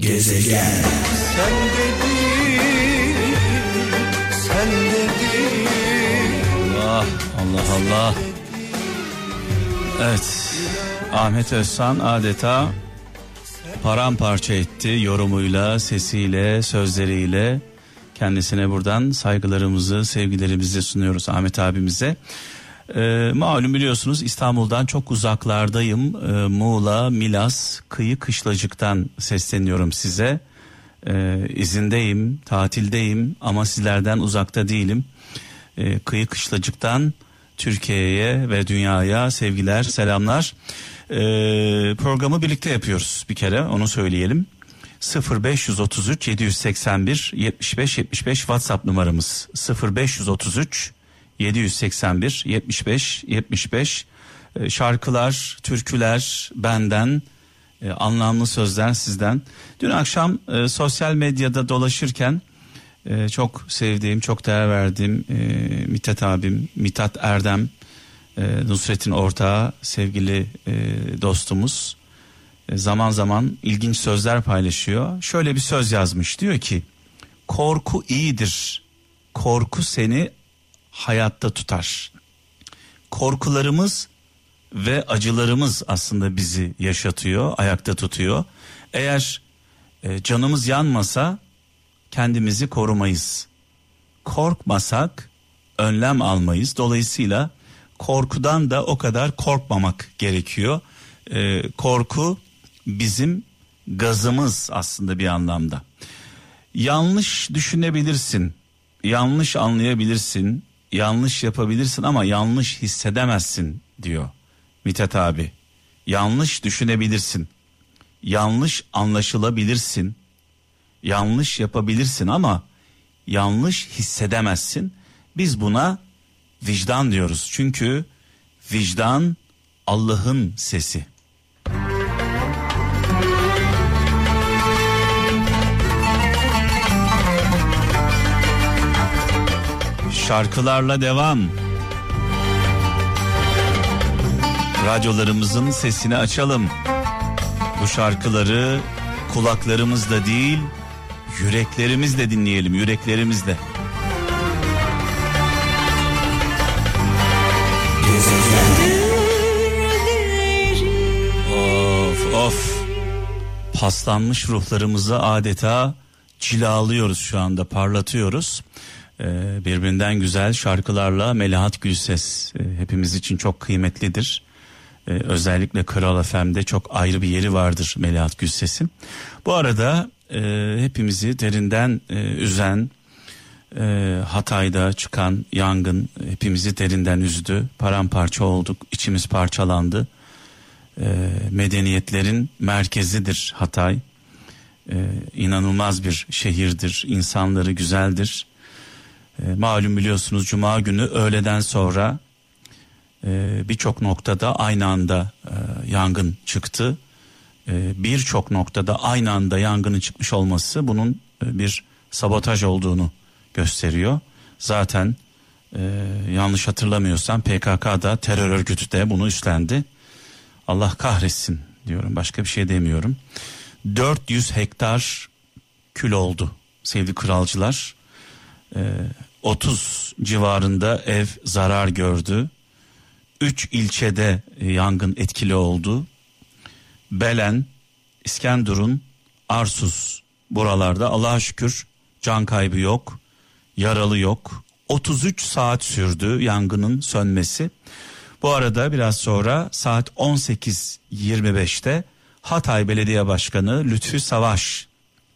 Gezegen. Sen dedin, sen dedin. Allah Allah Allah. Evet. Ahmet Özsan adeta paramparça etti yorumuyla, sesiyle, sözleriyle. Kendisine buradan saygılarımızı, sevgilerimizi sunuyoruz Ahmet abimize. Ee, malum biliyorsunuz İstanbul'dan çok uzaklardayım. Ee, Muğla, Milas, Kıyı Kışlacık'tan sesleniyorum size. Ee, izindeyim, tatildeyim ama sizlerden uzakta değilim. Ee, Kıyı Kışlacık'tan Türkiye'ye ve dünyaya sevgiler, selamlar. Ee, programı birlikte yapıyoruz bir kere onu söyleyelim. 0533 781 75 75 WhatsApp numaramız 0533 781 75 75 şarkılar, türküler benden e, anlamlı sözler sizden. Dün akşam e, sosyal medyada dolaşırken e, çok sevdiğim, çok değer verdiğim Mithat abim, Mithat Erdem, Nusret'in ortağı, sevgili dostumuz zaman zaman ilginç sözler paylaşıyor. Şöyle bir söz yazmış diyor ki korku iyidir. Korku seni hayatta tutar. Korkularımız ve acılarımız aslında bizi yaşatıyor, ayakta tutuyor. Eğer e, canımız yanmasa kendimizi korumayız. Korkmasak önlem almayız. Dolayısıyla korkudan da o kadar korkmamak gerekiyor. E, korku bizim gazımız aslında bir anlamda. Yanlış düşünebilirsin, yanlış anlayabilirsin, yanlış yapabilirsin ama yanlış hissedemezsin diyor Mithat abi. Yanlış düşünebilirsin, yanlış anlaşılabilirsin, yanlış yapabilirsin ama yanlış hissedemezsin. Biz buna vicdan diyoruz. Çünkü vicdan Allah'ın sesi. Şarkılarla devam. Radyolarımızın sesini açalım. Bu şarkıları kulaklarımızla değil, yüreklerimizle dinleyelim, yüreklerimizle. Of of. Paslanmış ruhlarımızı adeta cilalıyoruz şu anda, parlatıyoruz. Ee, birbirinden güzel şarkılarla Melahat Gülses e, hepimiz için çok kıymetlidir. Ee, özellikle Kral FM'de çok ayrı bir yeri vardır Melahat Gülses'in. Bu arada e, hepimizi derinden e, üzen Hatay'da çıkan yangın hepimizi derinden üzdü. Paramparça olduk, içimiz parçalandı. E, medeniyetlerin merkezidir Hatay. E, inanılmaz bir şehirdir, insanları güzeldir. E, malum biliyorsunuz Cuma günü öğleden sonra e, birçok noktada aynı anda e, yangın çıktı. Birçok noktada aynı anda yangının çıkmış olması bunun bir sabotaj olduğunu gösteriyor. Zaten yanlış hatırlamıyorsam PKK da terör örgütü de bunu üstlendi. Allah kahretsin diyorum başka bir şey demiyorum. 400 hektar kül oldu sevgili kralcılar. 30 civarında ev zarar gördü. 3 ilçede yangın etkili oldu. Belen, İskenderun, Arsuz buralarda Allah'a şükür can kaybı yok, yaralı yok. 33 saat sürdü yangının sönmesi. Bu arada biraz sonra saat 18.25'te Hatay Belediye Başkanı Lütfi Savaş,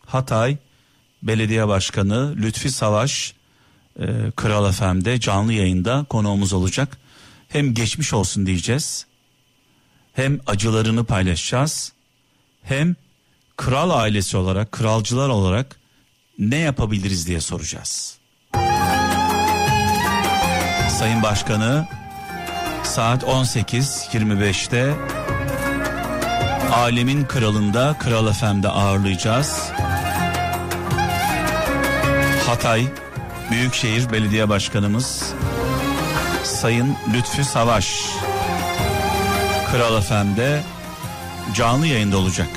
Hatay Belediye Başkanı Lütfi Savaş e, Kral FM'de canlı yayında konuğumuz olacak. Hem geçmiş olsun diyeceğiz. Hem acılarını paylaşacağız. Hem kral ailesi olarak, kralcılar olarak ne yapabiliriz diye soracağız. Sayın Başkanı saat 18.25'te Alemin Kralı'nda Kral FM'de ağırlayacağız. Hatay Büyükşehir Belediye Başkanımız Sayın Lütfü Savaş Kral FM'de canlı yayında olacak.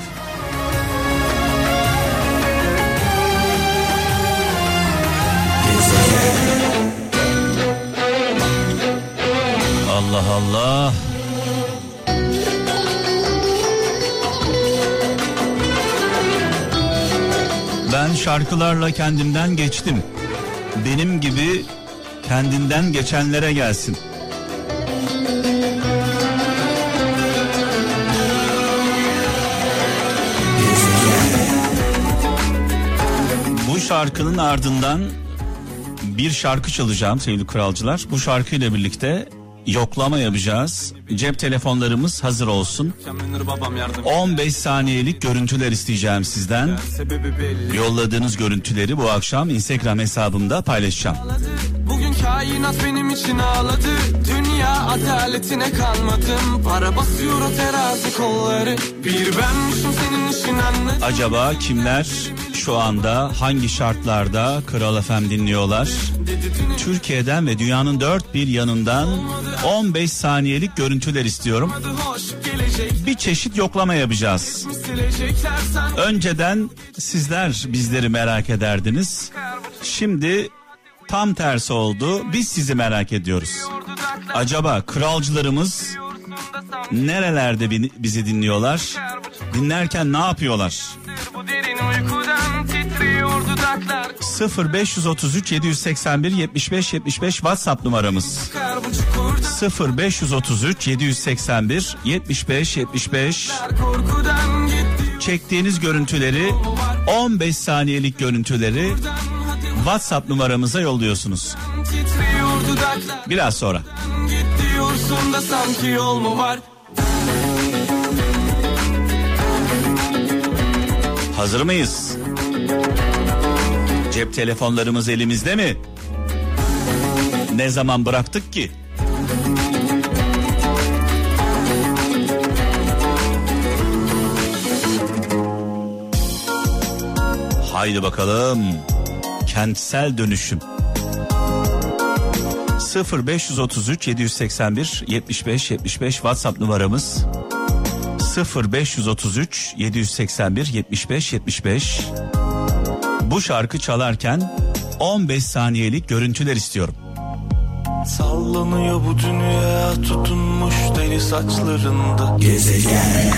Allah Allah. Ben şarkılarla kendimden geçtim. Benim gibi kendinden geçenlere gelsin. Bu şarkının ardından bir şarkı çalacağım sevgili kralcılar. Bu şarkıyla birlikte yoklama yapacağız. Cep telefonlarımız hazır olsun. 15 saniyelik görüntüler isteyeceğim sizden. Yolladığınız görüntüleri bu akşam Instagram hesabımda paylaşacağım. Bugün kainat benim için ağladı. Dünya adaletine kalmadım. Para basıyor o terazi kolları. Bir benmişim senin için anladım. Acaba kimler şu anda hangi şartlarda Kral FM dinliyorlar? Türkiye'den ve dünyanın dört bir yanından 15 saniyelik görüntüler istiyorum. Bir çeşit yoklama yapacağız. Önceden sizler bizleri merak ederdiniz. Şimdi tam tersi oldu. Biz sizi merak ediyoruz. Acaba kralcılarımız nerelerde bizi dinliyorlar? Dinlerken ne yapıyorlar? 0533 781 75 75 WhatsApp numaramız. 0533 781 75 75 Çektiğiniz görüntüleri 15 saniyelik görüntüleri WhatsApp numaramıza yolluyorsunuz. Biraz sonra. Hazır mıyız? Cep telefonlarımız elimizde mi? Ne zaman bıraktık ki? Haydi bakalım. Kentsel dönüşüm. 0533 781 75 75 WhatsApp numaramız 0533 781 75 75 bu şarkı çalarken 15 saniyelik görüntüler istiyorum. Sallanıyor bu dünya tutunmuş deli saçlarında. Gezegen.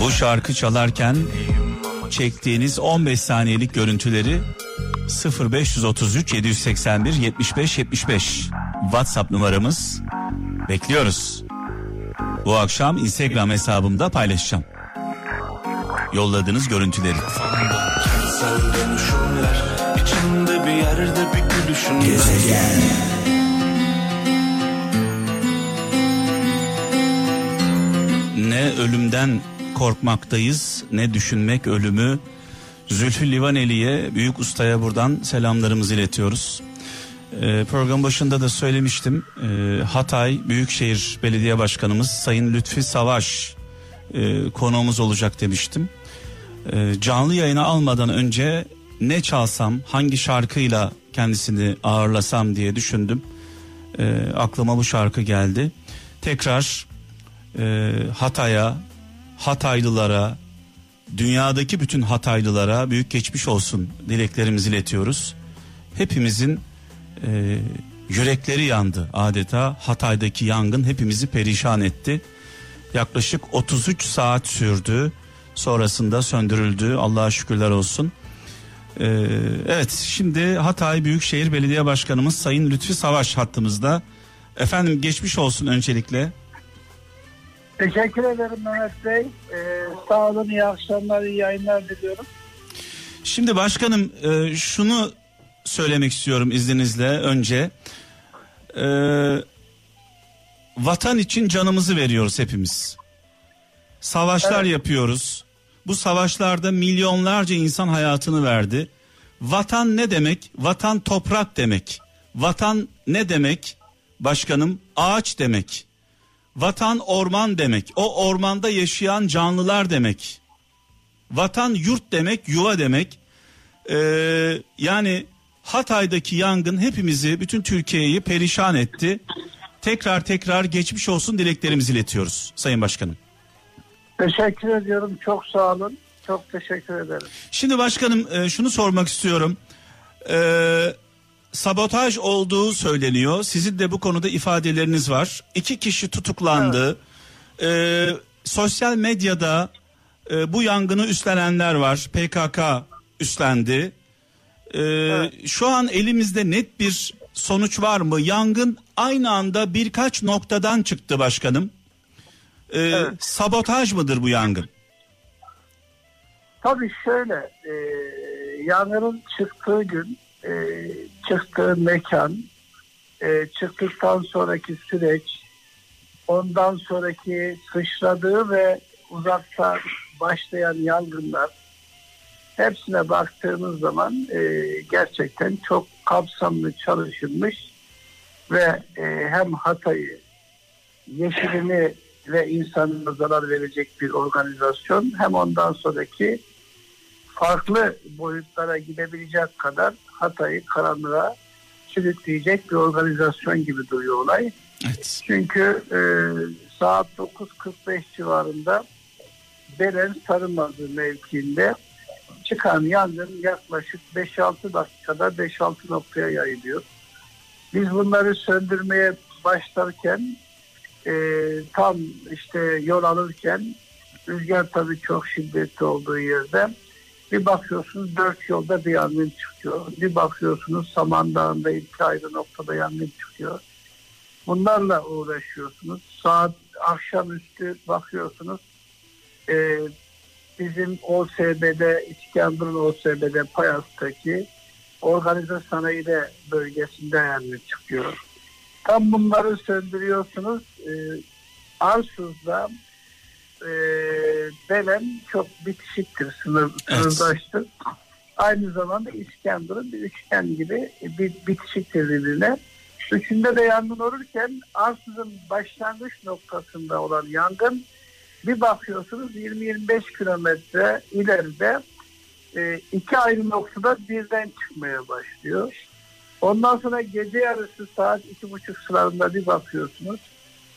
Bu şarkı çalarken çektiğiniz 15 saniyelik görüntüleri 0533 781 75 75 WhatsApp numaramız bekliyoruz. Bu akşam Instagram hesabımda paylaşacağım. Yolladığınız görüntüleri. İçinde bir yerde bir gülüşün Gezegen. Ne ölümden korkmaktayız ne düşünmek ölümü. Zülfü Livaneli'ye büyük ustaya buradan selamlarımızı iletiyoruz. Ee, program başında da söylemiştim. Ee, Hatay Büyükşehir Belediye Başkanımız Sayın Lütfi Savaş e, konuğumuz olacak demiştim. Ee, canlı yayına almadan önce ne çalsam, hangi şarkıyla kendisini ağırlasam diye düşündüm. Ee, aklıma bu şarkı geldi. Tekrar e, Hatay'a, Hataylılara, dünyadaki bütün Hataylılara büyük geçmiş olsun dileklerimizi iletiyoruz. Hepimizin e, yürekleri yandı adeta Hatay'daki yangın hepimizi perişan etti. Yaklaşık 33 saat sürdü sonrasında söndürüldü Allah'a şükürler olsun. Ee, evet şimdi Hatay Büyükşehir Belediye Başkanımız Sayın Lütfi Savaş hattımızda. Efendim geçmiş olsun öncelikle. Teşekkür ederim Mehmet Bey. Ee, sağ olun iyi akşamlar iyi yayınlar diliyorum. Şimdi başkanım e, şunu söylemek istiyorum izninizle önce. Ee, vatan için canımızı veriyoruz hepimiz. Savaşlar evet. yapıyoruz. Bu savaşlarda milyonlarca insan hayatını verdi. Vatan ne demek? Vatan toprak demek. Vatan ne demek? Başkanım ağaç demek. Vatan orman demek. O ormanda yaşayan canlılar demek. Vatan yurt demek, yuva demek. Ee, yani Hatay'daki yangın hepimizi, bütün Türkiye'yi perişan etti. Tekrar tekrar geçmiş olsun dileklerimizi iletiyoruz Sayın Başkanım. Teşekkür ediyorum. Çok sağ olun. Çok teşekkür ederim. Şimdi başkanım e, şunu sormak istiyorum. Ee, sabotaj olduğu söyleniyor. Sizin de bu konuda ifadeleriniz var. İki kişi tutuklandı. Evet. Ee, sosyal medyada e, bu yangını üstlenenler var. PKK üstlendi. Ee, evet. Şu an elimizde net bir sonuç var mı? Yangın aynı anda birkaç noktadan çıktı başkanım. Ee, evet. Sabotaj mıdır bu yangın? Tabii şöyle e, yangının çıktığı gün e, çıktığı mekan e, çıktıktan sonraki süreç ondan sonraki sıçradığı ve uzakta başlayan yangınlar hepsine baktığımız zaman e, gerçekten çok kapsamlı çalışılmış ve e, hem Hatay'ı yeşilini ve insanına zarar verecek bir organizasyon hem ondan sonraki farklı boyutlara gidebilecek kadar Hatay'ı karanlığa sürükleyecek bir organizasyon gibi duruyor olay. Evet. Çünkü e, saat 9.45 civarında Belen Sarımazı mevkiinde çıkan yangın yaklaşık 5-6 dakikada 5-6 noktaya yayılıyor. Biz bunları söndürmeye başlarken e, tam işte yol alırken rüzgar tabii çok şiddetli olduğu yerde bir bakıyorsunuz dört yolda bir yangın çıkıyor. Bir bakıyorsunuz Saman Dağı'nda iki ayrı noktada yangın çıkıyor. Bunlarla uğraşıyorsunuz. Saat akşamüstü bakıyorsunuz. E, bizim OSB'de, İskenderun OSB'de Payas'taki organize sanayide bölgesinde yangın çıkıyor. Tam bunları söndürüyorsunuz. E, Arsuz'da e, Belen çok bitişiktir, sınır, evet. sınırdaştır. Aynı zamanda İskenderun bir üçgen gibi bir bitişiktir birbirine. Üçünde de yangın olurken Arsuz'un başlangıç noktasında olan yangın bir bakıyorsunuz 20-25 kilometre ileride e, iki ayrı noktada birden çıkmaya başlıyor. Ondan sonra gece yarısı saat iki buçuk sıralarında bir bakıyorsunuz.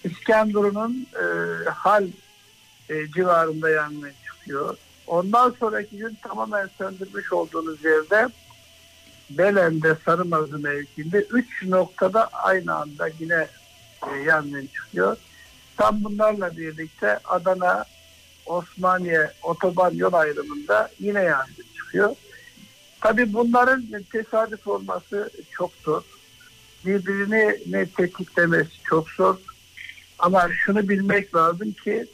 İskenderun'un e, hal e, civarında yangın çıkıyor. Ondan sonraki gün tamamen söndürmüş olduğunuz yerde Belen'de Sarımazı mevkiinde üç noktada aynı anda yine e, yangın çıkıyor. Tam bunlarla birlikte Adana Osmaniye otoban yol ayrımında yine yangın çıkıyor. Tabii bunların tesadüf olması çok zor. Birbirini ne tetiklemesi çok zor. Ama şunu bilmek lazım ki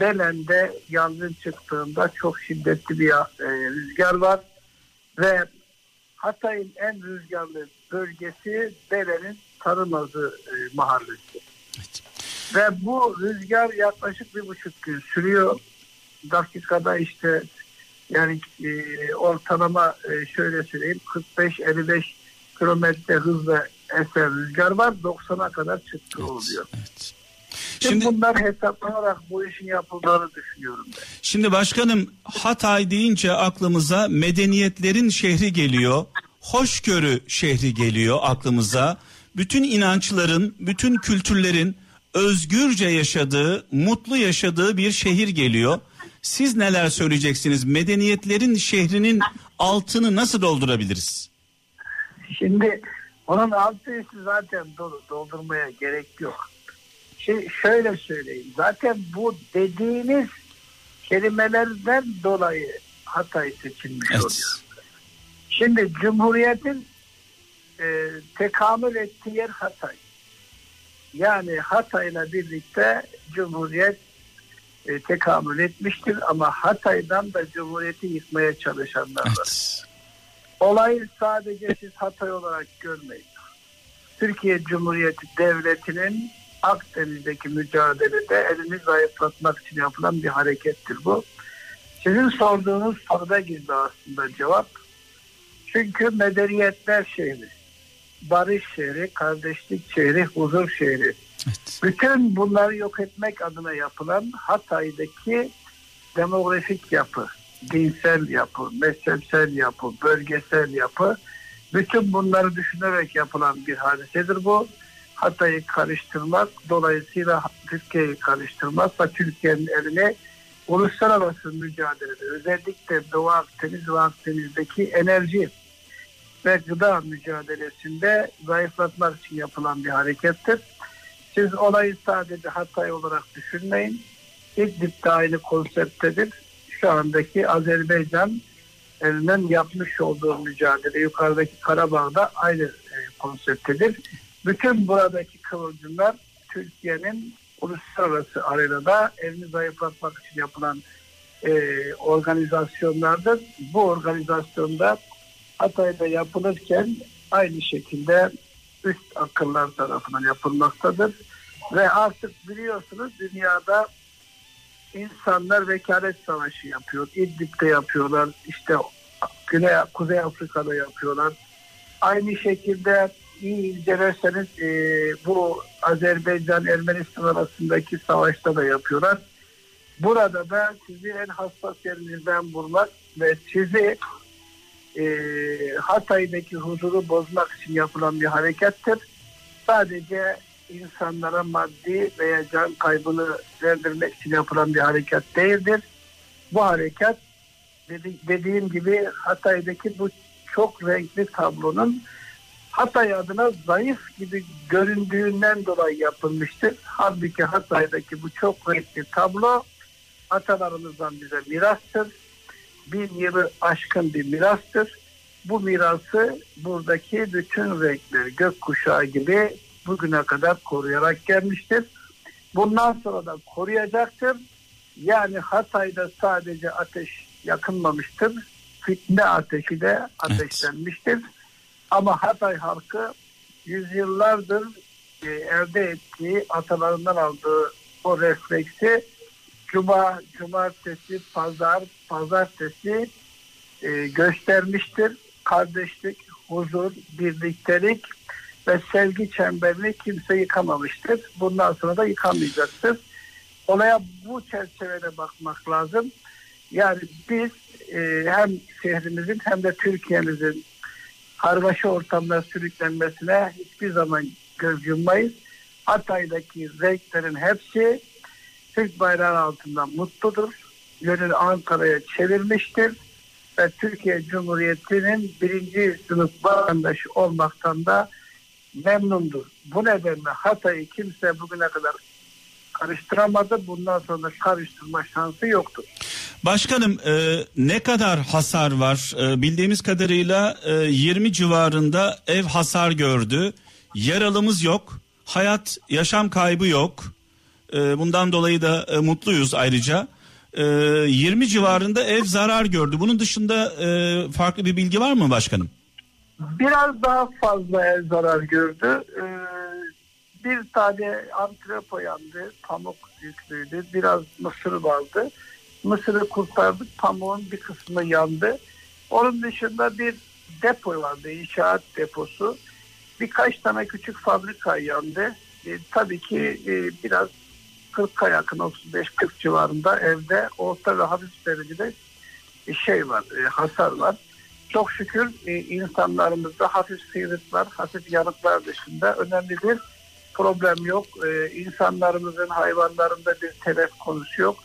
Belen'de yangın çıktığında çok şiddetli bir e, rüzgar var ve Hatay'ın en rüzgarlı bölgesi Belen'in Tarımazı e, mahallesi. Evet. Ve bu rüzgar yaklaşık bir buçuk gün sürüyor. Dakikada işte yani e, ortalama e, şöyle söyleyeyim 45-55 kilometre hızla eser rüzgar var. 90'a kadar çıktı evet, oluyor. Evet. Şimdi bunlar hesaplanarak bu işin yapıldığını düşünüyorum ben. Şimdi başkanım Hatay deyince aklımıza medeniyetlerin şehri geliyor. Hoşgörü şehri geliyor aklımıza. Bütün inançların, bütün kültürlerin özgürce yaşadığı, mutlu yaşadığı bir şehir geliyor. Siz neler söyleyeceksiniz? Medeniyetlerin şehrinin altını nasıl doldurabiliriz? Şimdi onun altı zaten dolu, doldurmaya gerek yok. Şimdi şöyle söyleyeyim. Zaten bu dediğiniz kelimelerden dolayı Hatay seçilmiş evet. oluyor. Şimdi Cumhuriyet'in e, tekamül ettiği yer Hatay. Yani Hatay'la birlikte Cumhuriyet e, tekamül etmiştir ama Hatay'dan da Cumhuriyeti yıkmaya çalışanlar var. Evet. Olayı sadece siz Hatay olarak görmeyin. Türkiye Cumhuriyeti Devleti'nin Akdeniz'deki mücadelede elini zayıflatmak için yapılan bir harekettir bu. Sizin sorduğunuz soruda gizli aslında cevap. Çünkü medeniyetler şehri barış şehri, kardeşlik şehri, huzur şehri. Evet. Bütün bunları yok etmek adına yapılan Hatay'daki demografik yapı, dinsel yapı, mezhepsel yapı, bölgesel yapı bütün bunları düşünerek yapılan bir hadisedir bu. Hatay'ı karıştırmak, dolayısıyla Türkiye'yi karıştırmak ve Türkiye'nin eline uluslararası mücadelede özellikle Doğu Akdeniz ve Akdeniz'deki enerji ve gıda mücadelesinde zayıflatmak için yapılan bir harekettir. Siz olayı sadece Hatay olarak düşünmeyin. İdlib de aynı konsepttedir. Şu andaki Azerbaycan elinin yapmış olduğu mücadele yukarıdaki Karabağ'da aynı e, konseptedir. Bütün buradaki kıvılcımlar Türkiye'nin uluslararası arenada elini zayıflatmak için yapılan e, organizasyonlardır. Bu organizasyonda Hatay'da yapılırken aynı şekilde üst akıllar tarafından yapılmaktadır. Ve artık biliyorsunuz dünyada insanlar vekalet savaşı yapıyor. İdlib'de yapıyorlar. İşte Güney, Kuzey Afrika'da yapıyorlar. Aynı şekilde iyi incelerseniz e, bu Azerbaycan Ermenistan arasındaki savaşta da yapıyorlar. Burada da sizi en hassas yerinizden vurmak ve sizi e, Hatay'daki huzuru bozmak için yapılan bir harekettir. Sadece insanlara maddi veya can kaybını verdirmek için yapılan bir hareket değildir. Bu hareket dedi, dediğim gibi Hatay'daki bu çok renkli tablonun Hatay adına zayıf gibi göründüğünden dolayı yapılmıştır. Halbuki Hatay'daki bu çok renkli tablo atalarımızdan bize mirastır. Bin yılı aşkın bir mirastır. Bu mirası buradaki bütün renkleri gökkuşağı gibi bugüne kadar koruyarak gelmiştir. Bundan sonra da koruyacaktır. Yani Hatay'da sadece ateş yakınmamıştır. Fitne ateşi de ateşlenmiştir. Evet. Ama Hatay halkı yüzyıllardır e, elde ettiği atalarından aldığı o refleksi cuma, cumartesi, pazar, pazartesi e, göstermiştir. Kardeşlik, huzur, birliktelik ve sevgi çemberini kimse yıkamamıştır. Bundan sonra da yıkamayacaktır. Olaya bu çerçevede bakmak lazım. Yani biz e, hem şehrimizin hem de Türkiye'mizin kargaşa ortamda sürüklenmesine hiçbir zaman göz yummayız. Hatay'daki renklerin hepsi Türk bayrağı altında mutludur. Yönünü Ankara'ya çevirmiştir. Ve Türkiye Cumhuriyeti'nin birinci sınıf vatandaşı olmaktan da memnundur. Bu nedenle Hatay'ı kimse bugüne kadar karıştıramadı. Bundan sonra karıştırma şansı yoktur. Başkanım e, ne kadar hasar var? E, bildiğimiz kadarıyla e, 20 civarında ev hasar gördü. Yaralımız yok. Hayat, yaşam kaybı yok. E, bundan dolayı da e, mutluyuz ayrıca. E, 20 civarında ev zarar gördü. Bunun dışında e, farklı bir bilgi var mı başkanım? Biraz daha fazla ev zarar gördü. Ee, bir tane antrepo yandı. Pamuk yüklüydü. Biraz mısır vardı. Mısırı kurtardık. Pamuğun bir kısmı yandı. Onun dışında bir depo vardı. inşaat deposu. Birkaç tane küçük fabrika yandı. E, tabii ki e, biraz 40'a yakın 35-40 civarında evde orta ve hafif derecede şey var, e, hasar var. Çok şükür e, insanlarımızda hafif sıyrıklar, hafif yanıklar dışında önemli bir problem yok. E, insanlarımızın hayvanlarında bir telef konusu yok.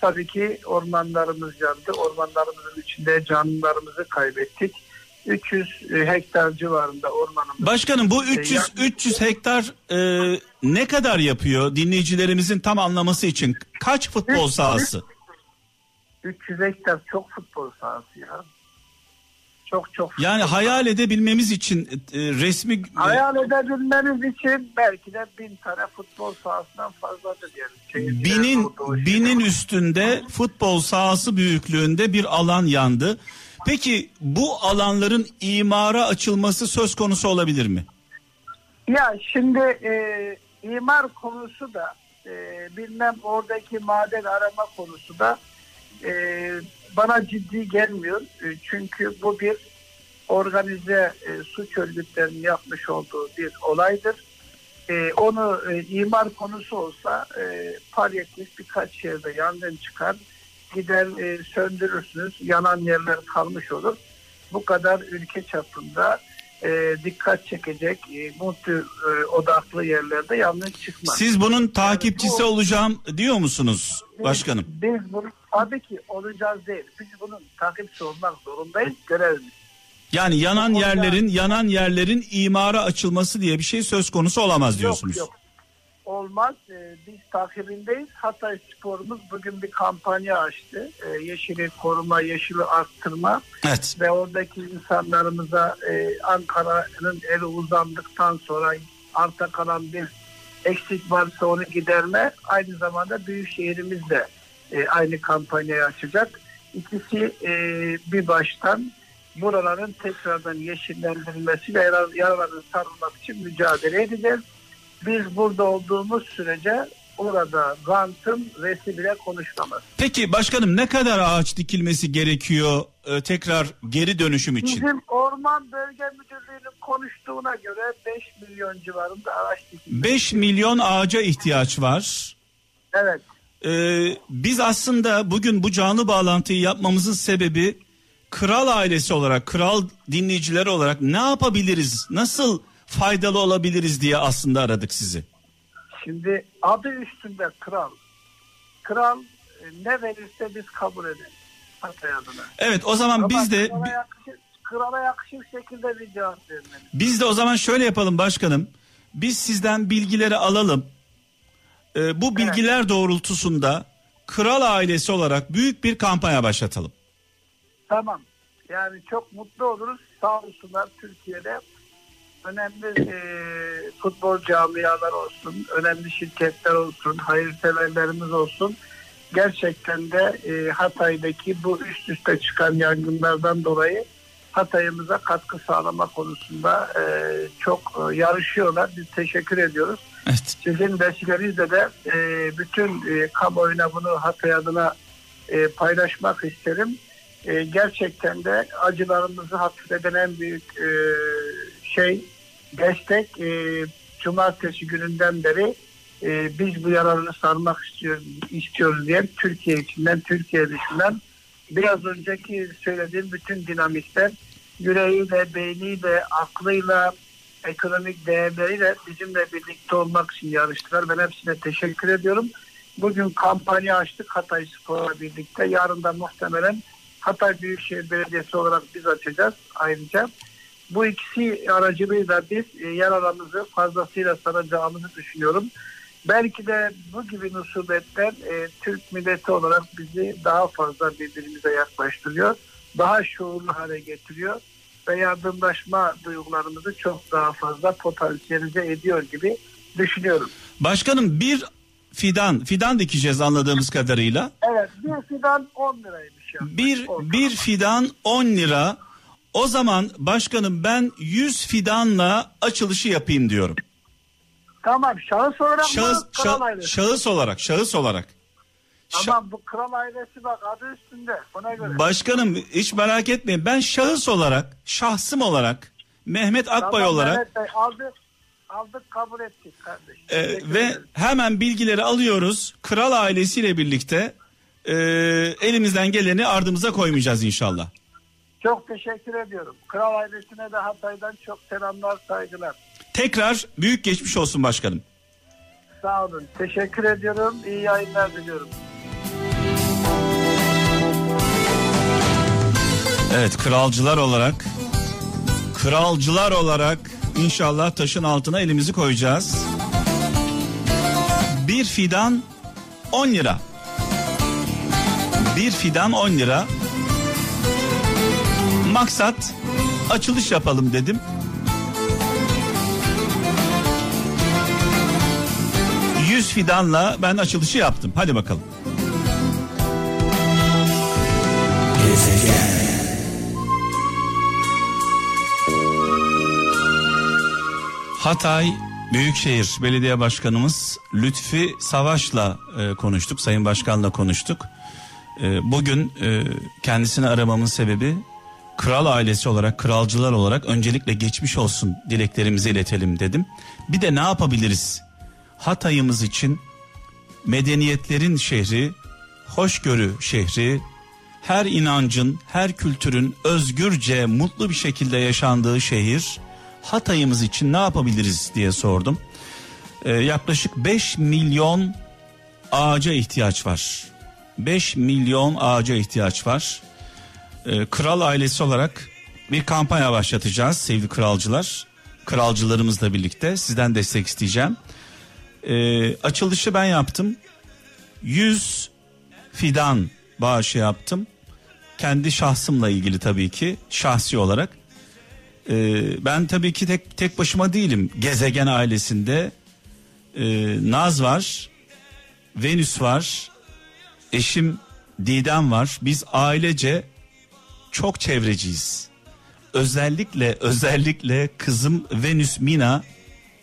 Tabii ki ormanlarımız yandı. Ormanlarımızın içinde canlılarımızı kaybettik. 300 e, hektar civarında ormanımız. Başkanım bu 300 e, 300 hektar e, ne kadar yapıyor dinleyicilerimizin tam anlaması için? Kaç futbol sahası? 300 hektar çok futbol sahası ya çok çok. Yani hayal edebilmemiz için e, resmi... Hayal edebilmeniz için belki de bin tane futbol sahasından fazladır yani. binin, binin üstünde futbol sahası büyüklüğünde bir alan yandı. Peki bu alanların imara açılması söz konusu olabilir mi? Ya şimdi e, imar konusu da e, bilmem oradaki maden arama konusu da e, bana ciddi gelmiyor. E, çünkü bu bir organize e, suç örgütlerinin yapmış olduğu bir olaydır. E, onu e, imar konusu olsa e, palyatif birkaç yerde yangın çıkar. Gider e, söndürürsünüz. Yanan yerler kalmış olur. Bu kadar ülke çapında e, dikkat çekecek e, multi e, odaklı yerlerde yangın çıkmaz. Siz bunun takipçisi yani bu, olacağım diyor musunuz başkanım? Biz, biz bunu tabii ki olacağız değil. Biz bunun takipçisi olmak zorundayız. Görevimiz. Yani yanan yerlerin yanan yerlerin imara açılması diye bir şey söz konusu olamaz diyorsunuz. Yok, yok. Olmaz. Ee, biz takibindeyiz. Hatay Sporumuz bugün bir kampanya açtı. Ee, yeşili koruma, yeşili arttırma Evet. ve oradaki insanlarımıza e, Ankara'nın eli uzandıktan sonra arta kalan bir eksik varsa onu giderme. Aynı zamanda büyük şehrimiz de e, aynı kampanyayı açacak. İkisi e, bir baştan buraların tekrardan yeşillendirilmesi ve yara- yaraların sarılmak için mücadele edeceğiz. Biz burada olduğumuz sürece orada rantın resi bile konuşulamaz. Peki başkanım ne kadar ağaç dikilmesi gerekiyor e, tekrar geri dönüşüm için? Bizim Orman Bölge Müdürlüğü'nün konuştuğuna göre 5 milyon civarında ağaç dikildi. 5 milyon ağaca ihtiyaç var. Evet. Ee, biz aslında bugün bu canlı bağlantıyı yapmamızın sebebi kral ailesi olarak, kral dinleyicileri olarak ne yapabiliriz, nasıl faydalı olabiliriz diye aslında aradık sizi. Şimdi adı üstünde kral. Kral e, ne verirse biz kabul ederiz. Hatay adına. Evet o zaman Ama biz de krala yakışır, krala yakışır şekilde bir cevap vermeliyiz. biz de o zaman şöyle yapalım başkanım. Biz sizden bilgileri alalım. Ee, bu bilgiler doğrultusunda kral ailesi olarak büyük bir kampanya başlatalım. Tamam. Yani çok mutlu oluruz. Sağ olsunlar Türkiye'de önemli e, futbol camialar olsun, önemli şirketler olsun, hayırseverlerimiz olsun. Gerçekten de e, Hatay'daki bu üst üste çıkan yangınlardan dolayı Hatay'ımıza katkı sağlama konusunda e, çok e, yarışıyorlar. Biz teşekkür ediyoruz. Evet. Sizin vesilenizle de e, bütün e, kamuoyuna bunu Hatay adına e, paylaşmak isterim. E, gerçekten de acılarımızı hafifleten en büyük e, şey destek. E, cumartesi gününden beri e, biz bu yararını sarmak istiyoruz, istiyoruz diye Türkiye içinden, Türkiye dışından biraz önceki söylediğim bütün dinamikler yüreğiyle, beyniyle, aklıyla, ekonomik değerleriyle bizimle birlikte olmak için yarıştılar. Ben hepsine teşekkür ediyorum. Bugün kampanya açtık Hatay Spor'la birlikte. Yarın da muhtemelen Hatay Büyükşehir Belediyesi olarak biz açacağız ayrıca. Bu ikisi aracılığıyla biz e, yaralarımızı fazlasıyla saracağımızı düşünüyorum. Belki de bu gibi musibetler e, Türk milleti olarak bizi daha fazla birbirimize yaklaştırıyor. Daha şuurlu hale getiriyor ve yardımlaşma duygularımızı çok daha fazla potansiyelize ediyor gibi düşünüyorum. Başkanım bir fidan, fidan dikeceğiz anladığımız kadarıyla. Evet bir fidan 10 liraymış. Yani. Bir, bir fidan 10 lira. O zaman başkanım ben 100 fidanla açılışı yapayım diyorum. Tamam şahıs olarak Şahıs, mı kral şah- ailesi? şahıs olarak, şahıs olarak. Tamam bu kral ailesi bak adı üstünde ona göre. Başkanım hiç merak etmeyin. Ben şahıs olarak, şahsım olarak, Mehmet Akbay Tamam, olarak Mehmet Bey, aldık, aldık kabul ettik kardeşim. e, Teşekkür ve ederim. hemen bilgileri alıyoruz. Kral ailesiyle birlikte e, elimizden geleni ardımıza koymayacağız inşallah. Çok teşekkür ediyorum. Kral ailesine de Hatay'dan çok selamlar saygılar. Tekrar büyük geçmiş olsun başkanım. Sağ olun. Teşekkür ediyorum. İyi yayınlar diliyorum. Evet kralcılar olarak kralcılar olarak inşallah taşın altına elimizi koyacağız. Bir fidan 10 lira. Bir fidan 10 lira. Maksat açılış yapalım dedim. Yüz fidanla ben açılışı yaptım. Hadi bakalım. Hatay Büyükşehir Belediye Başkanımız Lütfi Savaş'la e, konuştuk. Sayın Başkan'la konuştuk. E, bugün e, kendisini aramamın sebebi kral ailesi olarak, kralcılar olarak öncelikle geçmiş olsun dileklerimizi iletelim dedim. Bir de ne yapabiliriz? Hatay'ımız için medeniyetlerin şehri, hoşgörü şehri, her inancın, her kültürün özgürce, mutlu bir şekilde yaşandığı şehir Hatay'ımız için ne yapabiliriz diye sordum. Ee, yaklaşık 5 milyon ağaca ihtiyaç var. 5 milyon ağaca ihtiyaç var. Ee, kral ailesi olarak bir kampanya başlatacağız sevgili kralcılar. Kralcılarımızla birlikte sizden destek isteyeceğim. Ee, açılışı ben yaptım. 100 fidan bağışı yaptım. Kendi şahsımla ilgili tabii ki şahsi olarak. Ee, ben tabii ki tek tek başıma değilim. Gezegen ailesinde e, Naz var, Venüs var, eşim Didem var. Biz ailece çok çevreciyiz. Özellikle özellikle kızım Venüs Mina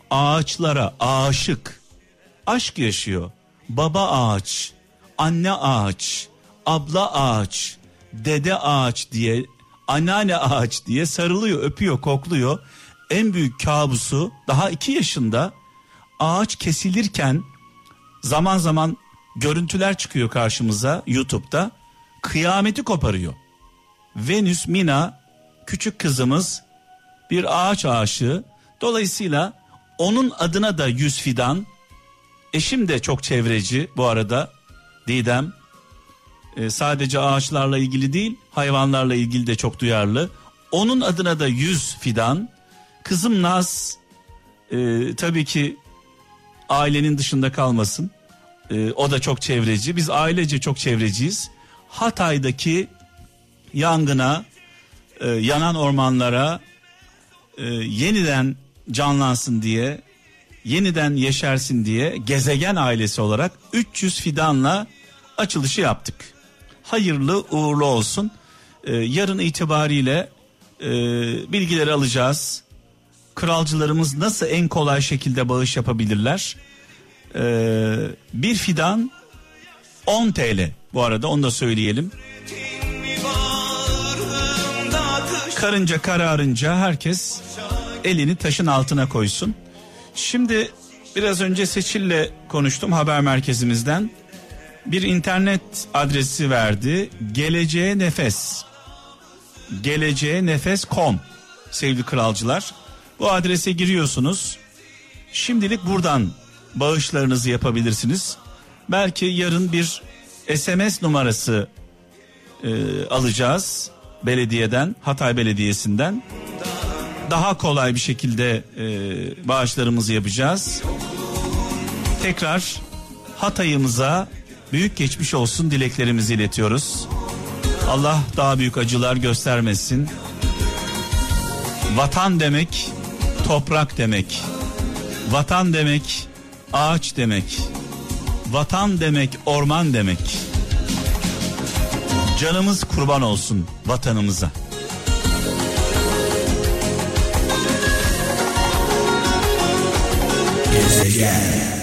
ağaçlara aşık. Aşk yaşıyor. Baba ağaç, anne ağaç, abla ağaç, dede ağaç diye, anneanne ağaç diye sarılıyor, öpüyor, kokluyor. En büyük kabusu daha iki yaşında ağaç kesilirken zaman zaman görüntüler çıkıyor karşımıza YouTube'da. Kıyameti koparıyor. Venüs Mina küçük kızımız bir ağaç aşığı. Dolayısıyla onun adına da yüz fidan. Eşim de çok çevreci bu arada. Didem. Ee, sadece ağaçlarla ilgili değil hayvanlarla ilgili de çok duyarlı. Onun adına da yüz fidan. Kızım Naz e, tabii ki ailenin dışında kalmasın. E, o da çok çevreci. Biz ailece çok çevreciyiz. Hatay'daki yangına, e, yanan ormanlara e, yeniden canlansın diye, yeniden yeşersin diye gezegen ailesi olarak 300 fidanla açılışı yaptık. Hayırlı uğurlu olsun. E, yarın itibariyle e, bilgileri alacağız. Kralcılarımız nasıl en kolay şekilde bağış yapabilirler? Ee, bir fidan 10 TL bu arada onu da söyleyelim. Karınca kararınca herkes elini taşın altına koysun. Şimdi biraz önce Seçil'le konuştum haber merkezimizden. Bir internet adresi verdi. Geleceğe nefes. Geleceğe nefes.com sevgili kralcılar. Bu adrese giriyorsunuz. Şimdilik buradan bağışlarınızı yapabilirsiniz. Belki yarın bir SMS numarası e, alacağız belediyeden, Hatay Belediyesi'nden. Daha kolay bir şekilde e, bağışlarımızı yapacağız. Tekrar Hatay'ımıza büyük geçmiş olsun dileklerimizi iletiyoruz. Allah daha büyük acılar göstermesin. Vatan demek toprak demek. Vatan demek ağaç demek. Vatan demek orman demek. Canımız kurban olsun vatanımıza. Gezegen